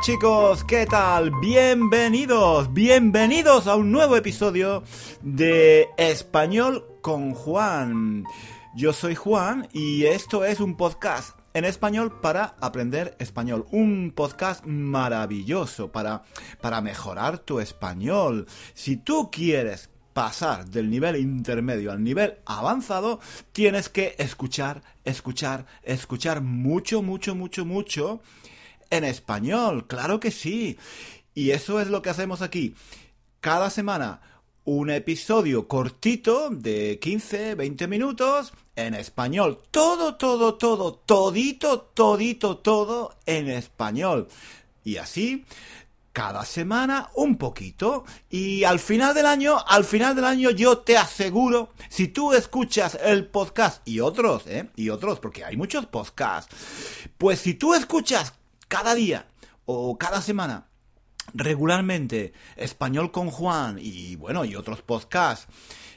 Chicos, ¿qué tal? Bienvenidos, bienvenidos a un nuevo episodio de Español con Juan. Yo soy Juan y esto es un podcast en español para aprender español. Un podcast maravilloso para, para mejorar tu español. Si tú quieres pasar del nivel intermedio al nivel avanzado, tienes que escuchar, escuchar, escuchar mucho, mucho, mucho, mucho en español. Claro que sí. Y eso es lo que hacemos aquí. Cada semana un episodio cortito de 15, 20 minutos en español. Todo, todo, todo, todito, todito, todo en español. Y así cada semana un poquito y al final del año, al final del año yo te aseguro, si tú escuchas el podcast y otros, ¿eh? Y otros, porque hay muchos podcasts, pues si tú escuchas cada día o cada semana regularmente español con Juan y bueno, y otros podcasts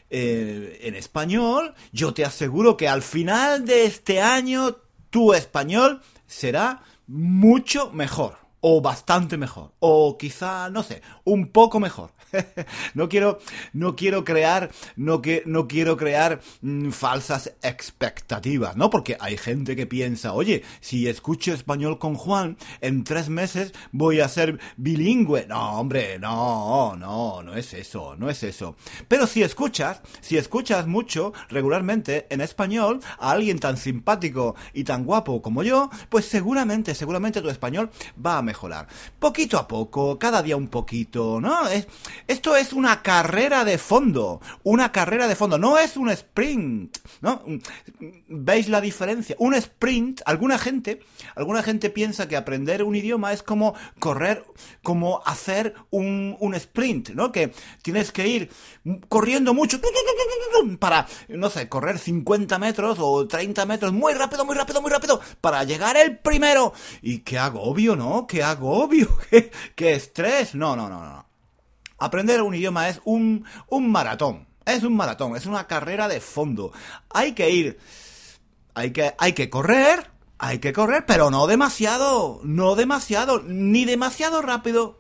eh, en español, yo te aseguro que al final de este año tu español será mucho mejor o bastante mejor, o quizá, no sé, un poco mejor. no quiero, no quiero crear, no, que, no quiero crear mm, falsas expectativas, ¿no? Porque hay gente que piensa, oye, si escucho español con Juan, en tres meses voy a ser bilingüe. No, hombre, no, no, no es eso, no es eso. Pero si escuchas, si escuchas mucho, regularmente, en español, a alguien tan simpático y tan guapo como yo, pues seguramente, seguramente tu español va a mejorar. Poquito a poco, cada día un poquito, ¿no? Es, esto es una carrera de fondo, una carrera de fondo, no es un sprint, ¿no? ¿Veis la diferencia? Un sprint, alguna gente, alguna gente piensa que aprender un idioma es como correr, como hacer un, un sprint, ¿no? Que tienes que ir corriendo mucho para, no sé, correr 50 metros o 30 metros muy rápido, muy rápido, muy rápido para llegar el primero. Y qué agobio, ¿no? Qué agobio, qué, qué estrés. No, no, no, no. Aprender un idioma es un, un maratón. Es un maratón, es una carrera de fondo. Hay que ir, hay que, hay que correr, hay que correr, pero no demasiado, no demasiado, ni demasiado rápido,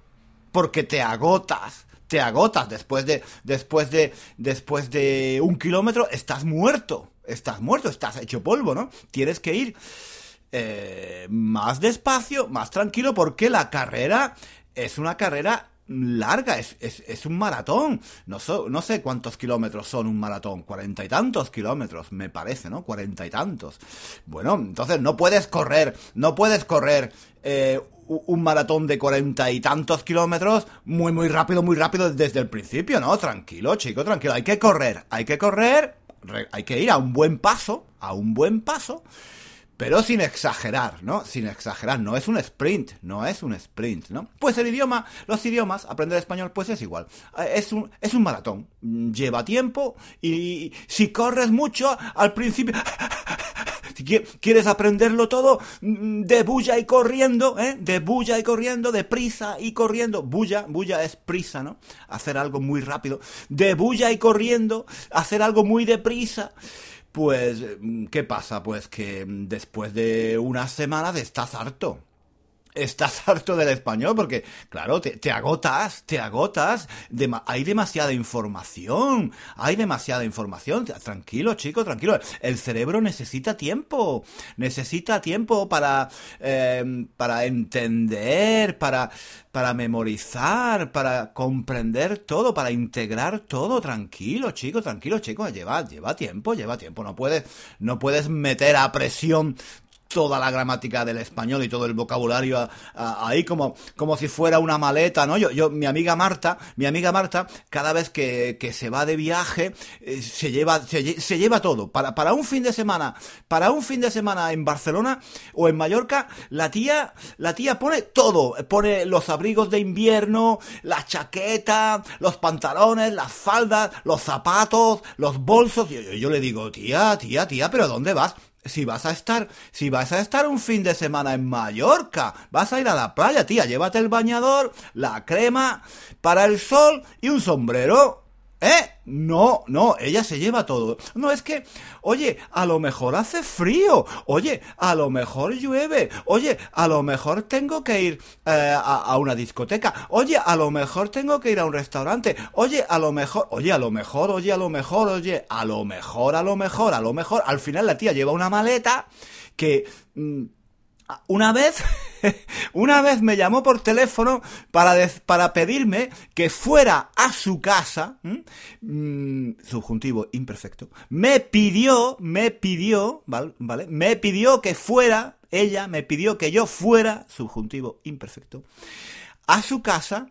porque te agotas, te agotas después de, después de, después de un kilómetro, estás muerto, estás muerto, estás hecho polvo, ¿no? Tienes que ir eh, más despacio, más tranquilo, porque la carrera es una carrera larga, es, es, un maratón. No, no sé cuántos kilómetros son un maratón, cuarenta y tantos kilómetros, me parece, ¿no? Cuarenta y tantos. Bueno, entonces no puedes correr, no puedes correr eh, un maratón de cuarenta y tantos kilómetros muy, muy rápido, muy rápido desde el principio, ¿no? Tranquilo, chico, tranquilo. Hay que correr, hay que correr, hay que ir a un buen paso, a un buen paso pero sin exagerar, ¿no? Sin exagerar, no es un sprint, no es un sprint, ¿no? Pues el idioma, los idiomas, aprender español, pues es igual. Eh, es un, es un maratón, lleva tiempo y si corres mucho, al principio... Quieres aprenderlo todo mm, de bulla y corriendo, ¿eh? De bulla y corriendo, de prisa y corriendo. Bulla, bulla es prisa, ¿no? Hacer algo muy rápido. De bulla y corriendo, hacer algo muy deprisa. Pues, ¿qué pasa? Pues que después de unas semanas estás harto estás harto del español porque, claro, te, agotas, te agotas. hay demasiada información, hay demasiada información. Tranquilo, chico, tranquilo. El cerebro necesita tiempo, necesita tiempo para, em, para entender, para, para memorizar, para comprender todo, para integrar todo. Tranquilo, chico, tranquilo, chico. Lleva, lleva tiempo, lleva tiempo. No puedes, no puedes meter a presión toda la gramática del español y todo el vocabulario ahí como, como si fuera una maleta, ¿no? Yo, yo, mi amiga Marta, mi amiga Marta, cada vez que, que se va de viaje, eh, se lleva, se, lleva todo. Para, para un fin de semana, para un fin de semana en Barcelona o en Mallorca, la tía, la tía pone todo. Pone los abrigos de invierno, la chaqueta, los pantalones, las faldas, los zapatos, los bolsos. Yo, yo, yo le digo, tía, tía, tía, pero ¿dónde vas? Si vas a estar, si vas a estar un fin de semana en Mallorca, vas a ir a la playa, tía, llévate el bañador, la crema para el sol y un sombrero. ¿Eh? No, no, ella se lleva todo. No, es que, oye, a lo mejor hace frío. Oye, a lo mejor llueve. Oye, a lo mejor tengo que ir eh, a, una discoteca. Oye, a lo mejor tengo que ir a un restaurante. Oye, a lo mejor, oye, a lo mejor, oye, a lo mejor, oye, a lo mejor, a lo mejor, a lo mejor. Al final la tía lleva una maleta que... Mm, una vez, una vez me llamó por teléfono para, para pedirme que fuera a su casa, mm, subjuntivo imperfecto, me pidió, me pidió, ¿vale? Me pidió que fuera, ella me pidió que yo fuera, subjuntivo imperfecto, a su casa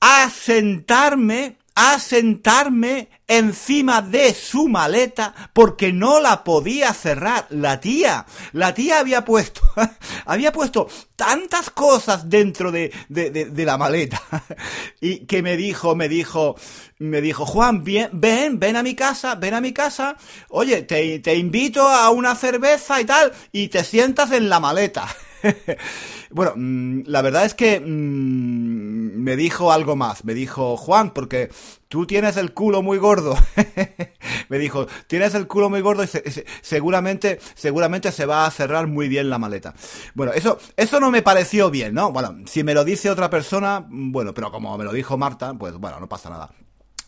a sentarme a sentarme encima de su maleta porque no la podía cerrar. La tía, la tía había puesto, había puesto tantas cosas dentro de, de, de, la maleta y que me dijo, me dijo, me dijo, Juan, bien, ven, ven a mi casa, ven a mi casa, oye, te, te invito a una cerveza y tal, y te sientas en la maleta. bueno, mm, la verdad es que mm, me dijo algo más. Me dijo, Juan, porque tú tienes el culo muy gordo. me dijo, tienes el culo muy gordo y seguramente, seguramente se va a cerrar muy bien la maleta. Bueno, eso, eso no me pareció bien, ¿no? Bueno, si me lo dice otra persona, bueno, pero como me lo dijo Marta, pues bueno, no pasa nada.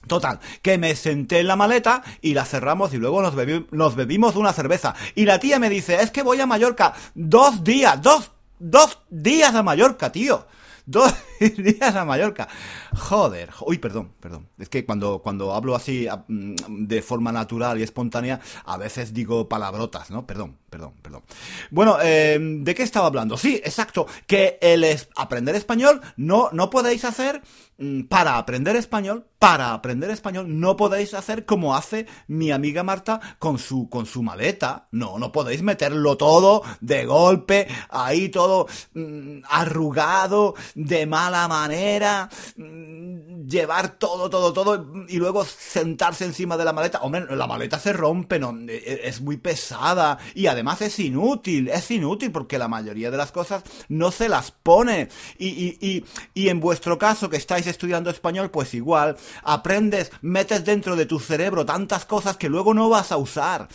Total, que me senté en la maleta y la cerramos y luego nos, nos bebimos una cerveza. Y la tía me dice, es que voy a Mallorca dos días, dos, dos días a Mallorca, tío. Dos días a Mallorca. Joder. Uy, perdón, perdón. Es que cuando, cuando hablo así mm, de forma natural y espontánea, a veces digo palabrotas, ¿no? Perdón, perdón, perdón. Bueno, eh, ¿de qué estaba hablando? Sí, exacto. Que el aprender español no, no podéis hacer Mm, para aprender español, para aprender español, no podéis hacer como hace mi amiga Marta con su, con su maleta. No, no podéis meterlo todo de golpe, ahí todo mm, arrugado, de mala manera, mm, llevar todo, todo, todo y luego sentarse encima de la maleta. Hombre, la maleta se rompe, no, e, e, es muy pesada y además es inútil, es inútil porque la mayoría de las cosas no se las pone. Y, en vuestro caso que estáis estudiando español, pues igual, aprendes, metes dentro de tu cerebro tantas cosas que luego no vas a usar.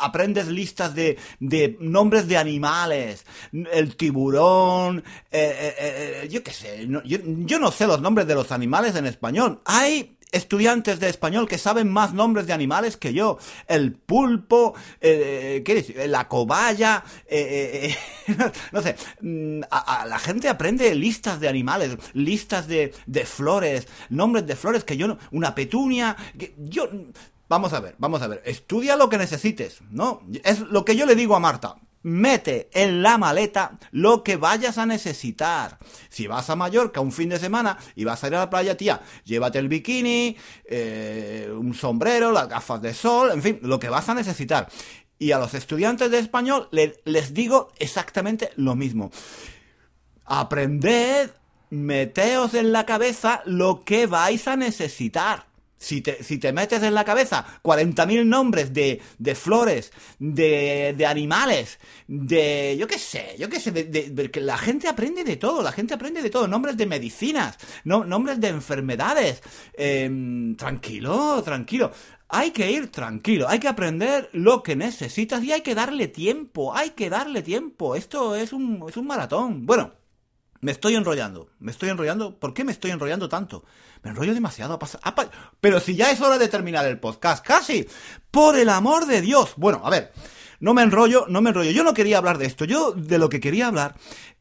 Aprendes listas de, nombres de animales, el tiburón, eh, eh, eh, yo qué sé, yo, yo no sé los nombres de los animales en español. Hay estudiantes de español que saben más nombres de animales que yo. El pulpo, eh, ¿qué decir? La cobaya, eh, eh, no sé. Mm, a, la gente aprende listas de animales, listas de, de flores, nombres de flores que yo no, una petunia, que yo... Vamos a ver, vamos a ver. Estudia lo que necesites, ¿no? Es lo que yo le digo a Marta mete en la maleta lo que vayas a necesitar. Si vas a Mallorca un fin de semana y vas a ir a la playa, tía, llévate el bikini, eh, un sombrero, las gafas de sol, en fin, lo que vas a necesitar. Y a los estudiantes de español les digo exactamente lo mismo. Aprended, meteos en la cabeza lo que vais a necesitar. Si te, si te metes en la cabeza 40.000 nombres de, de flores, de, de, animales, de, yo qué sé, yo qué sé, de, que la gente aprende de todo, la gente aprende de todo, nombres de medicinas, no, nombres de enfermedades. Em, tranquilo, tranquilo. Hay que ir tranquilo, hay que aprender lo que necesitas y hay que darle tiempo, hay que darle tiempo. Esto es un, es un maratón. Bueno, me estoy enrollando, me estoy enrollando. ¿Por qué me estoy enrollando tanto? Me enrollo demasiado. Pero si ya es hora de terminar el podcast, casi. Por el amor de Dios. Bueno, a ver, no me enrollo, no me enrollo. Yo no quería hablar de esto. Yo de lo que quería hablar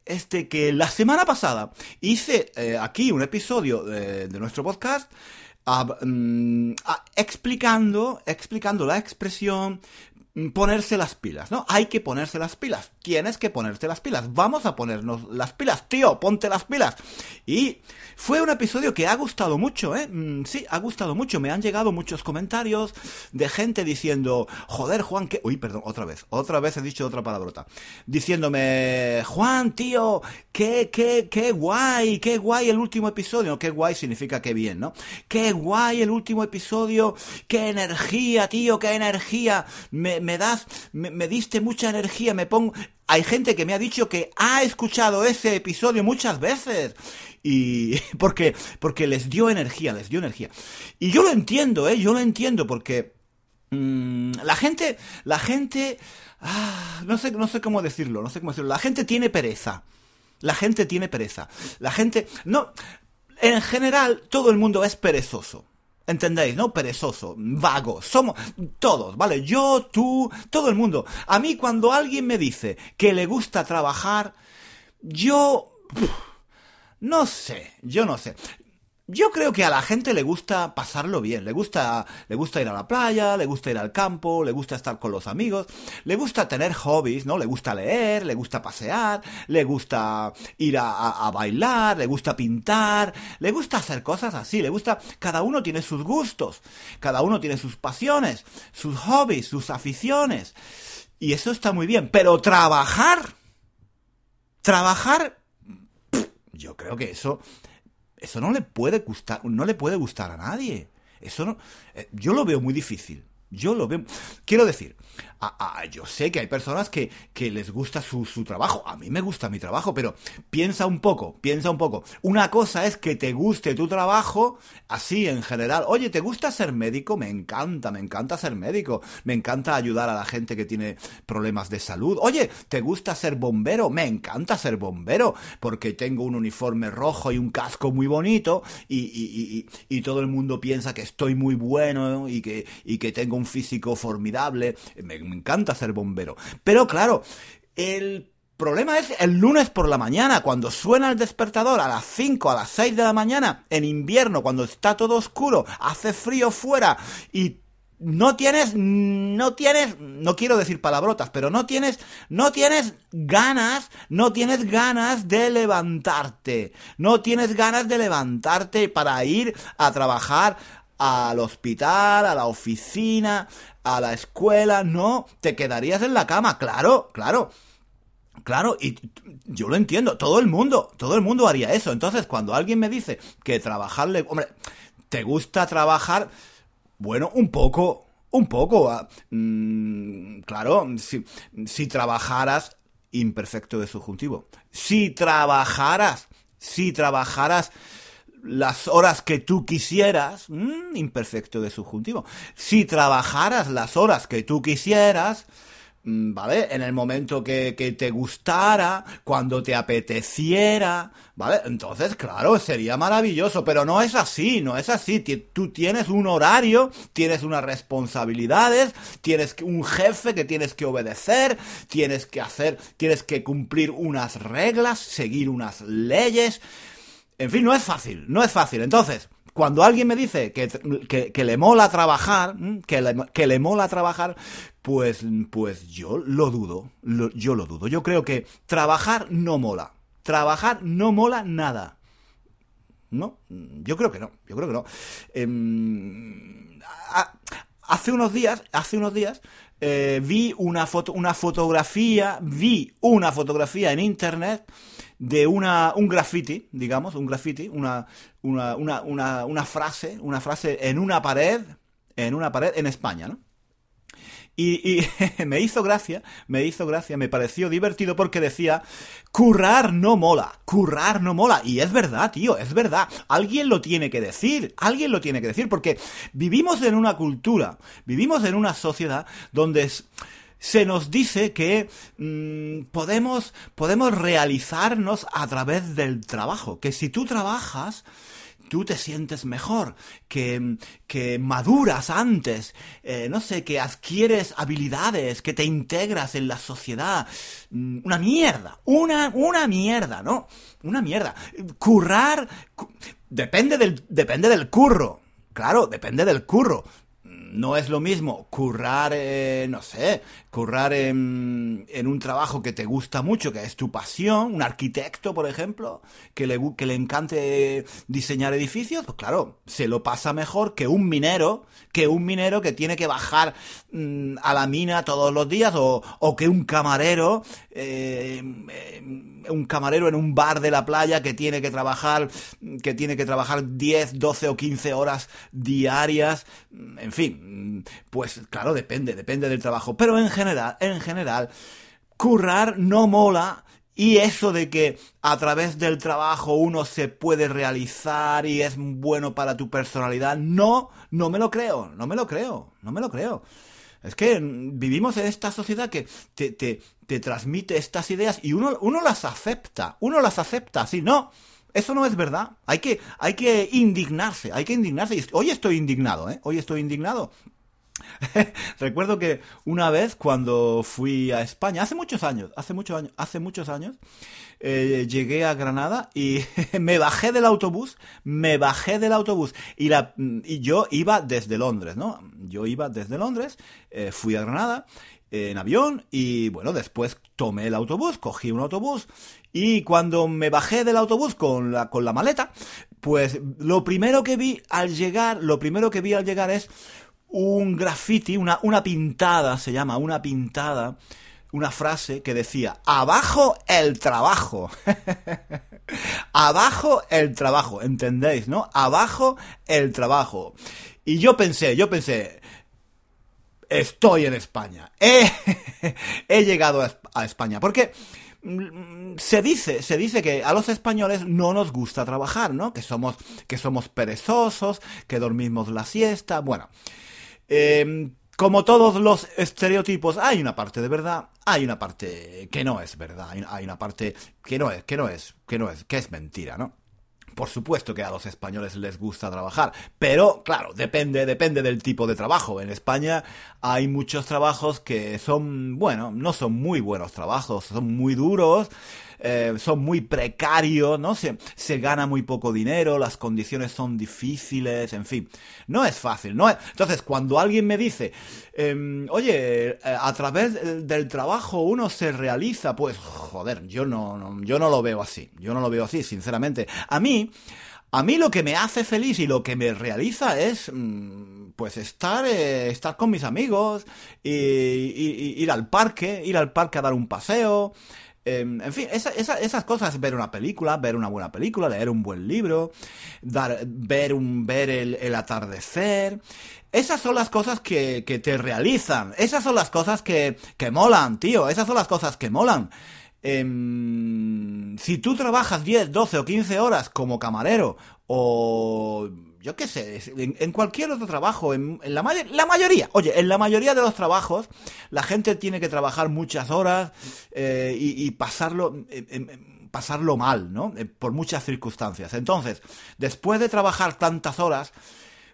es de que la semana pasada hice eh, aquí un episodio de, nuestro podcast. Mm, explicando, explicando la expresión Mm, ponerse las pilas, ¿no? Hay que ponerse las pilas. Tienes que ponerte las pilas. Vamos a ponernos las pilas, tío, ponte las pilas. Y fue un episodio que ha gustado mucho, ¿eh? Mm, sí, ha gustado mucho. Me han llegado muchos comentarios de gente diciendo, joder, Juan, que... Uy, perdón, otra vez, otra vez he dicho otra palabrota. Diciéndome, Juan, tío, qué, qué, qué guay, qué guay el último episodio. qué guay significa que bien, ¿no? Qué guay el último episodio, qué energía, tío, qué energía. Me das, me, diste mucha energía, me pongo, hay gente que me ha dicho que ha escuchado ese episodio muchas veces. Y porque, porque les dio energía, les dio energía. Y yo lo entiendo, ¿eh? Yo lo entiendo porque mm, la gente, la gente, ah, no sé, no sé cómo decirlo, no sé cómo decirlo. La gente tiene pereza. La gente tiene pereza. La gente, no, en general todo el mundo es perezoso. ¿Entendéis? ¿No? Perezoso, vago, somos todos, ¿vale? Yo, tú, todo el mundo. A mí cuando alguien me dice que le gusta trabajar, yo... no sé, yo no sé. Yo creo que a la gente le gusta pasarlo bien, le gusta, le gusta ir a la playa, le gusta ir al campo, le gusta estar con los amigos, le gusta tener hobbies, ¿no? Le gusta leer, le gusta pasear, le gusta ir a, bailar, le gusta pintar, le gusta hacer cosas así, le gusta, cada uno tiene sus gustos, cada uno tiene sus pasiones, sus hobbies, sus aficiones. Y eso está muy bien, pero trabajar, trabajar, yo creo que eso eso no le puede gustar, no le puede gustar a nadie. Eso no, eh, yo lo veo muy difícil. Yo lo veo. Quiero decir, yo sé que hay personas que, que les gusta su, su, trabajo. A mí me gusta mi trabajo, pero piensa un poco, piensa un poco. Una cosa es que te guste tu trabajo, así en general. Oye, ¿te gusta ser médico? Me encanta, me encanta ser médico. Me encanta ayudar a la gente que tiene problemas de salud. Oye, ¿te gusta ser bombero? Me encanta ser bombero, porque tengo un uniforme rojo y un casco muy bonito y, y, y, y todo el mundo piensa que estoy muy bueno y que, y que tengo un físico formidable. Me, encanta ser bombero. Pero claro, el problema es el lunes por la mañana, cuando suena el despertador a las 5, a las 6 de la mañana, en invierno, cuando está todo oscuro, hace frío fuera y no tienes, no tienes, no quiero decir palabrotas, pero no tienes, no tienes ganas, no tienes ganas de levantarte, no tienes ganas de levantarte para ir a trabajar al hospital, a la oficina, a la escuela, no, te quedarías en la cama, claro, claro. Claro, y yo lo entiendo, todo el mundo, todo el mundo haría eso. Entonces, cuando alguien me dice que trabajarle, hombre, ¿te gusta trabajar? Bueno, un poco, un poco. Ah, mm, claro, si, si trabajaras, imperfecto de subjuntivo. Si trabajaras, si trabajaras las horas que tú quisieras, mm, imperfecto de subjuntivo, si trabajaras las horas que tú quisieras, mm, ¿vale? En el momento que, que, te gustara, cuando te apeteciera, ¿vale? Entonces, claro, sería maravilloso, pero no es así, no es así. Tú tienes un horario, tienes unas responsabilidades, tienes un jefe que tienes que obedecer, tienes que hacer, tienes que cumplir unas reglas, seguir unas leyes. En fin, no es fácil, no es fácil. Entonces, cuando alguien me dice que, que, le mola trabajar, que le, que le, mola trabajar, pues, pues yo lo dudo, yo lo dudo. Yo creo que trabajar no mola. Trabajar no mola nada. ¿No? Yo creo que no, yo creo que no. Eh, hace unos días, hace unos días, eh, vi una foto, una fotografía, vi una fotografía en internet de una, un graffiti, digamos, un graffiti, una, una, una, una, una frase, una frase en una pared, en una pared en España, ¿no? Y, me hizo gracia, me hizo gracia, me pareció divertido porque decía, currar no mola, currar no mola. Y es verdad, tío, es verdad. Alguien lo tiene que decir, alguien lo tiene que decir, porque vivimos en una cultura, vivimos en una sociedad donde... Es, se nos dice que mmm, podemos, podemos realizarnos a través del trabajo, que si tú trabajas, tú te sientes mejor, que, que maduras antes, eh, no sé, que adquieres habilidades, que te integras en la sociedad. Mm, una mierda, una, una mierda, ¿no? Una mierda. Currar, cu depende del, depende del curro. Claro, depende del curro no es lo mismo currar, eh, no sé, currar en, un trabajo que te gusta mucho, que es tu pasión, un arquitecto, por ejemplo, que le, que le encante diseñar edificios, pues claro, se lo pasa mejor que un minero, que un minero que tiene que bajar mmm, a la mina todos los días, o, o que un camarero, eh, un camarero en un bar de la playa que tiene que trabajar, que tiene que trabajar 10, 12 o 15 horas diarias, en fin, pues claro, depende, depende del trabajo, pero en general, en general, currar no mola y eso de que a través del trabajo uno se puede realizar y es bueno para tu personalidad, no, no me lo creo, no me lo creo, no me lo creo. Es que vivimos en esta sociedad que te, te, te transmite estas ideas y uno, uno las acepta, uno las acepta, así, no. Eso no es verdad. Hay que, hay que indignarse, hay que indignarse. Hoy estoy indignado, ¿eh? Hoy estoy indignado Recuerdo que una vez cuando fui a España, hace muchos años, hace muchos años, hace muchos años, eh, llegué a Granada y me bajé del autobús, me bajé del autobús y, la, y yo iba desde Londres, ¿no? Yo iba desde Londres, eh, fui a Granada en avión y bueno, después tomé el autobús, cogí un autobús y cuando me bajé del autobús con la, con la maleta, pues lo primero que vi al llegar, lo primero que vi al llegar es un graffiti, una, una pintada, se llama, una pintada, una frase que decía, abajo el trabajo. abajo el trabajo, ¿entendéis, no? Abajo el trabajo. Y yo pensé, yo pensé, estoy en España. He, llegado a, España. Porque mm, se dice, se dice que a los españoles no nos gusta trabajar, ¿no? Que somos, que somos perezosos, que dormimos la siesta, bueno. Em, como todos los estereotipos, hay una parte de verdad, hay una parte que no es verdad, hay una parte que no es, que no es, que no es, que es mentira, ¿no? Por supuesto que a los españoles les gusta trabajar, pero claro, depende, depende del tipo de trabajo. En España hay muchos trabajos que son, bueno, no son muy buenos trabajos, son muy duros, eh, son muy precarios, ¿no? Se, se gana muy poco dinero, las condiciones son difíciles, en fin. No es fácil, ¿no? Entonces, cuando alguien me dice, em, oye, eh, a través del trabajo uno se realiza, pues, joder, yo no, yo no lo veo así. Yo no lo veo así, sinceramente. A mí, a mí lo que me hace feliz y lo que me realiza es, mm, pues, estar, eh, estar con mis amigos, y, ir al parque, ir al parque a dar un paseo, Em, en fin, esas cosas, ver una película, ver una buena película, leer un buen libro, ver, un, ver el, atardecer. Esas son las cosas que, que, te realizan. Esas son las cosas que, que molan, tío. Esas son las cosas que molan. Em, si tú trabajas 10, 12 o 15 horas como camarero o yo qué sé, en, cualquier otro trabajo, en, la, la, mayoría, oye, en la mayoría de los trabajos, la gente tiene que trabajar muchas horas eh, y, pasarlo, pasarlo mal, ¿no? Eh, por muchas circunstancias. Entonces, después de trabajar tantas horas,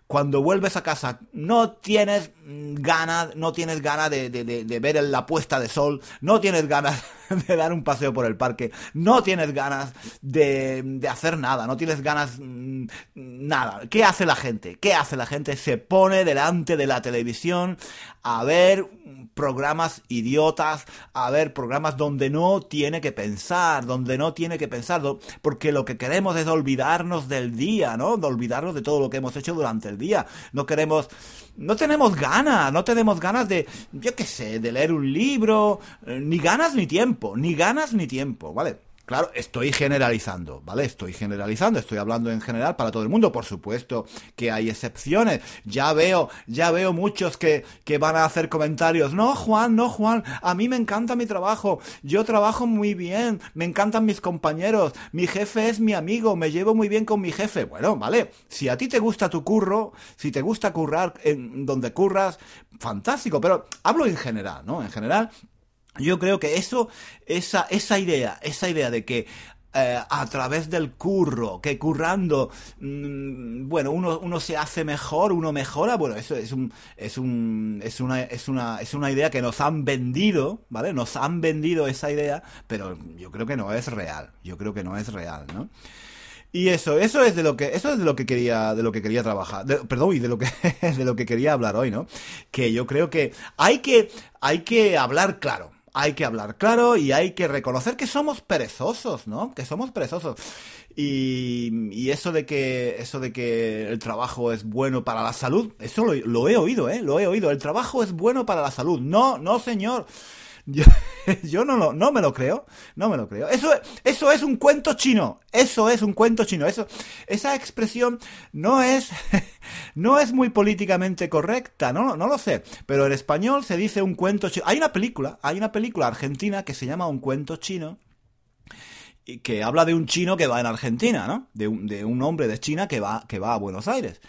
cuando vuelves a casa no tienes ganas, no tienes ganas de, de, ver la puesta de sol, no tienes ganas de dar un paseo por el parque, no tienes ganas de, de hacer nada, no tienes ganas mm, nada. ¿Qué hace la gente? ¿Qué hace la gente? Se pone delante de la televisión a ver programas idiotas, a ver programas donde no tiene que pensar, donde no tiene que pensar, porque lo que queremos es olvidarnos del día, ¿no? Olvidarnos de todo lo que hemos hecho durante el día. No queremos, no tenemos ganas, no tenemos ganas de, yo qué sé, de leer un libro, eh, ni ganas ni tiempo, ni ganas ni tiempo, ¿vale? Claro, estoy generalizando, ¿vale? Estoy generalizando, estoy hablando en general para todo el mundo, por supuesto que hay excepciones. Ya veo, ya veo muchos que, que van a hacer comentarios. No, Juan, no, Juan, a mí me encanta mi trabajo, yo trabajo muy bien, me encantan mis compañeros, mi jefe es mi amigo, me llevo muy bien con mi jefe. Bueno, vale, si a ti te gusta tu curro, si te gusta currar en donde curras, fantástico, pero hablo en general, ¿no? En general, yo creo que eso, esa, esa idea, esa idea de que eh, a través del curro, que currando, mm, bueno, uno, uno se hace mejor, uno mejora, bueno, eso es un, es un, es una, es una, es una idea que nos han vendido, ¿vale? Nos han vendido esa idea, pero yo creo que no es real, yo creo que no es real, ¿no? Y eso, eso es de lo que, eso es de lo que quería, de lo que quería trabajar, perdón, y de lo que, de lo que quería hablar hoy, ¿no? Que yo creo que hay que, hay que hablar claro hay que hablar claro y hay que reconocer que somos perezosos, ¿no? Que somos perezosos. Y, eso de que eso de que el trabajo es bueno para la salud, eso lo, he oído, ¿eh? Lo he oído. El trabajo es bueno para la salud. No, no, señor. Yo, no, lo, no me lo creo, no me lo creo. Eso, eso es un cuento chino, eso es un cuento chino. Eso, esa expresión no es, no es muy políticamente correcta, no, no lo sé. Pero en español se dice un cuento chino. Hay una película, hay una película argentina que se llama Un cuento chino que habla de un chino que va en Argentina, ¿no? De un, de un hombre de China que va, que va a Buenos Aires.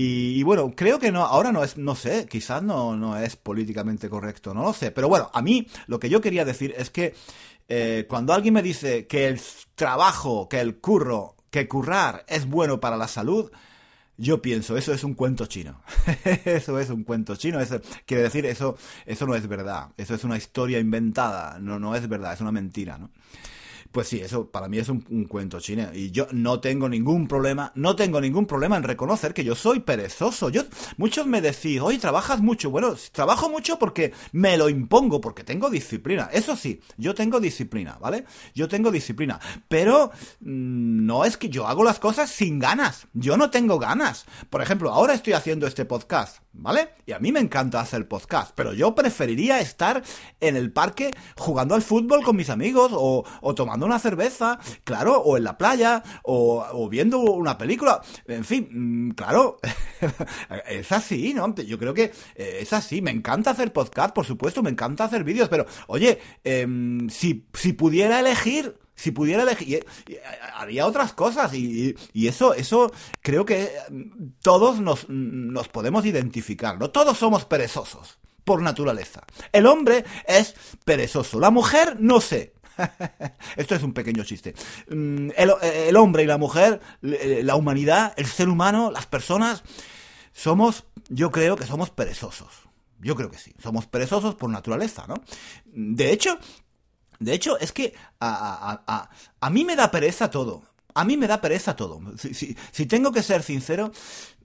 Y, bueno, creo que no, ahora no es, no sé, quizás no, no es políticamente correcto, no lo sé. Pero bueno, a mí lo que yo quería decir es que eh, cuando alguien me dice que el trabajo, que el curro, que currar es bueno para la salud, yo pienso, eso es un cuento chino. eso es un cuento chino. Eso, quiere decir, eso, eso no es verdad. Eso es una historia inventada. No, no es verdad, es una mentira, ¿no? Pues sí, eso para mí es un, cuento chino. Y yo no tengo ningún problema, no tengo ningún problema en reconocer que yo soy perezoso. Yo, muchos me decís, oye, trabajas mucho. Bueno, trabajo mucho porque me lo impongo, porque tengo disciplina. Eso sí, yo tengo disciplina, ¿vale? Yo tengo disciplina. Pero mm, no es que yo hago las cosas sin ganas. Yo no tengo ganas. Por ejemplo, ahora estoy haciendo este podcast, ¿vale? Y a mí me encanta hacer podcast, pero yo preferiría estar en el parque jugando al fútbol con mis amigos o, o tomando una cerveza, claro, o en la playa, o, viendo una película, en fin, mm, claro, es así, ¿no? Yo creo que eh, es así, me encanta hacer podcast, por supuesto, me encanta hacer vídeos, pero oye, em, si, si pudiera elegir, si pudiera elegir, haría otras cosas y, eso, eso creo que mm, todos nos, nos podemos identificar, ¿no? Todos somos perezosos por naturaleza. El hombre es perezoso, la mujer no sé. Esto es un pequeño chiste. Mm, el, hombre y la mujer, la humanidad, el ser humano, las personas, somos, yo creo que somos perezosos. Yo creo que sí. Somos perezosos por naturaleza, ¿no? De hecho, de hecho, es que a, mí me da pereza todo. A mí me da pereza todo. Si, tengo que ser sincero,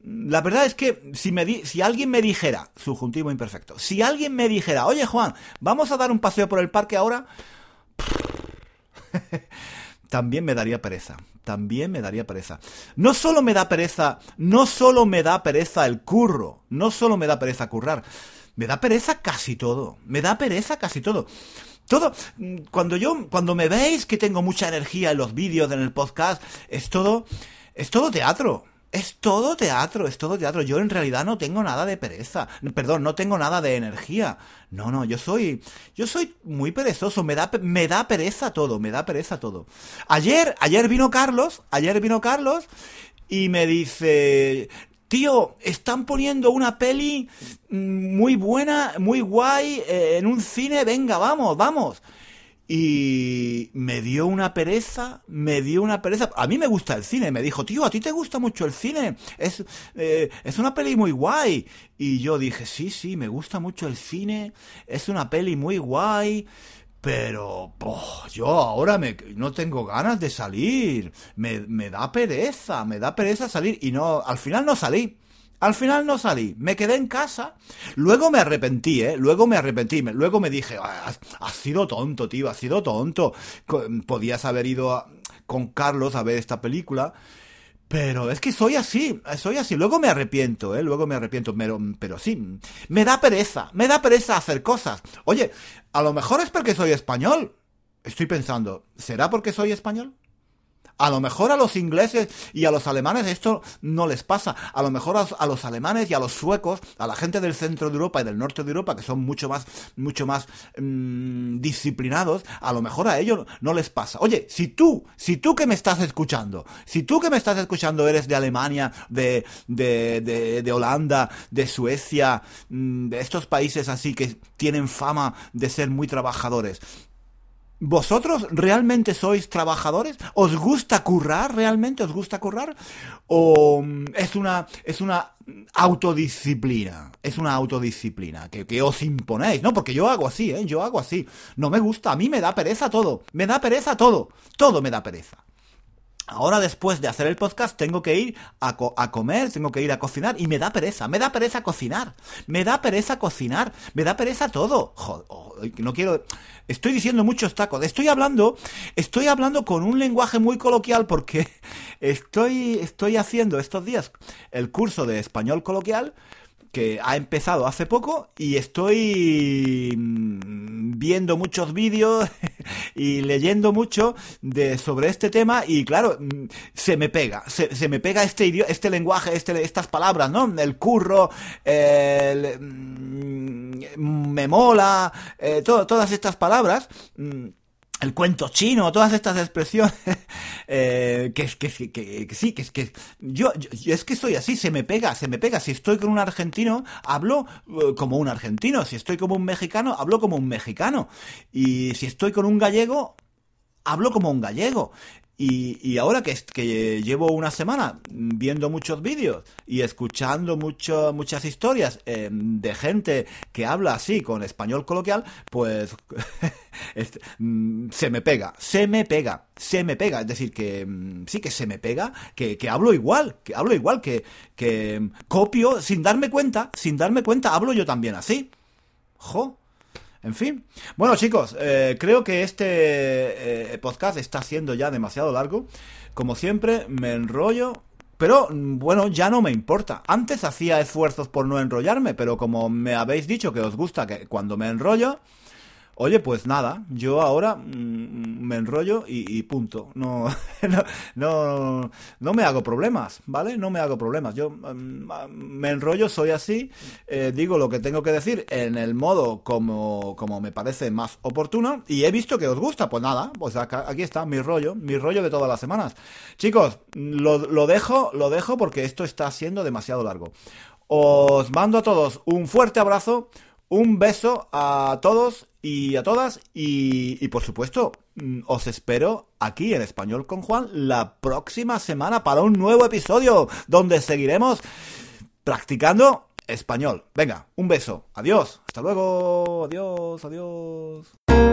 la verdad es que si, me si alguien me dijera, subjuntivo imperfecto, si alguien me dijera, oye Juan, vamos a dar un paseo por el parque ahora, también me daría pereza. También me daría pereza. No solo me da pereza, no solo me da pereza el curro, no solo me da pereza currar, me da pereza casi todo. Me da pereza casi todo. Todo, cuando yo, cuando me veis que tengo mucha energía en los vídeos, en el podcast, es todo, es todo teatro es todo teatro, es todo teatro. Yo en realidad no tengo nada de pereza. Perdón, no tengo nada de energía. No, no, yo soy. Yo soy muy perezoso. Me da, me da pereza todo, me da pereza todo. Ayer, ayer vino Carlos, ayer vino Carlos y me dice. Tío, están poniendo una peli muy buena, muy guay, eh, en un cine, venga, vamos, vamos y me dio una pereza, me dio una pereza. A mí me gusta el cine, me dijo, tío, a ti te gusta mucho el cine, es, eh, es una peli muy guay. Y yo dije, sí, sí, me gusta mucho el cine, es una peli muy guay. Pero yo ahora me, no tengo ganas de salir. Me, me da pereza, me da pereza salir. Y no, al final no salí. Al final no salí, me quedé en casa. Luego me arrepentí, ¿eh? Luego me arrepentí. Luego me dije, ah, has, sido tonto, tío, has sido tonto. Podías haber ido con Carlos a ver esta película. Pero es que soy así, soy así. Luego me arrepiento, ¿eh? Luego me arrepiento, pero, pero sí. Me da pereza, me da pereza hacer cosas. Oye, a lo mejor es porque soy español. Estoy pensando, ¿será porque soy español? A lo mejor a los ingleses y a los alemanes esto no les pasa. A lo mejor a, los alemanes y a los suecos, a la gente del centro de Europa y del norte de Europa, que son mucho más, mucho más mm, disciplinados, a lo mejor a ellos no les pasa. Oye, si tú, si tú que me estás escuchando, si tú que me estás escuchando eres de Alemania, de, de, de, de Holanda, de Suecia, mm, de estos países así que tienen fama de ser muy trabajadores, ¿Vosotros realmente sois trabajadores? ¿Os gusta currar realmente? ¿Os gusta currar? ¿O mm, es una, es una autodisciplina? Es una autodisciplina que, que os imponéis, ¿no? Porque yo hago así, ¿eh? Yo hago así. No me gusta, a mí me da pereza todo. Me da pereza todo. Todo me da pereza. Ahora después de hacer el podcast tengo que ir a, comer, tengo que ir a cocinar y me da pereza, me da pereza cocinar, me da pereza cocinar, me da pereza todo. Joder, no quiero... Estoy diciendo muchos tacos, estoy hablando, estoy hablando con un lenguaje muy coloquial porque estoy, estoy haciendo estos días el curso de español coloquial que ha empezado hace poco y estoy mm, viendo muchos vídeos y leyendo mucho de, sobre este tema y claro, mm, se me pega, se, me pega este idioma, este lenguaje, este, estas palabras, ¿no? El curro, el, mm, me mola, eh, todas estas palabras el cuento chino, todas estas expresiones, eh, que, que, que, que, sí, que es que yo, es que soy así, se me pega, se me pega. Si estoy con un argentino, hablo eh, como un argentino. Si estoy como un mexicano, hablo como un mexicano. Y si estoy con un gallego, hablo como un gallego. Y, ahora que, que, llevo una semana viendo muchos vídeos y escuchando mucho, muchas historias eh, de gente que habla así con español coloquial, pues este, mm, se me pega, se me pega, se me pega. Es decir, que mm, sí que se me pega, que, que hablo igual, que hablo igual, que, que mm, copio sin darme cuenta, sin darme cuenta, hablo yo también así. Jo, en fin. Bueno, chicos, eh, creo que este eh, podcast está siendo ya demasiado largo. Como siempre, me enrollo. Pero bueno, ya no me importa. Antes hacía esfuerzos por no enrollarme, pero como me habéis dicho que os gusta que cuando me enrollo, Oye, pues nada, yo ahora mm, me enrollo y, punto. No, no, no, me hago problemas, ¿vale? No me hago problemas. Yo mm, me enrollo, soy así, eh, digo lo que tengo que decir en el modo como, como me parece más oportuno y he visto que os gusta, pues nada, pues aquí está mi rollo, mi rollo de todas las semanas. Chicos, lo, lo dejo, lo dejo porque esto está siendo demasiado largo. Os mando a todos un fuerte abrazo, un beso a todos y a todas. Y, por supuesto, mm, os espero aquí en Español con Juan la próxima semana para un nuevo episodio donde seguiremos practicando español. Venga, un beso. Adiós. Hasta luego. Adiós. Adiós.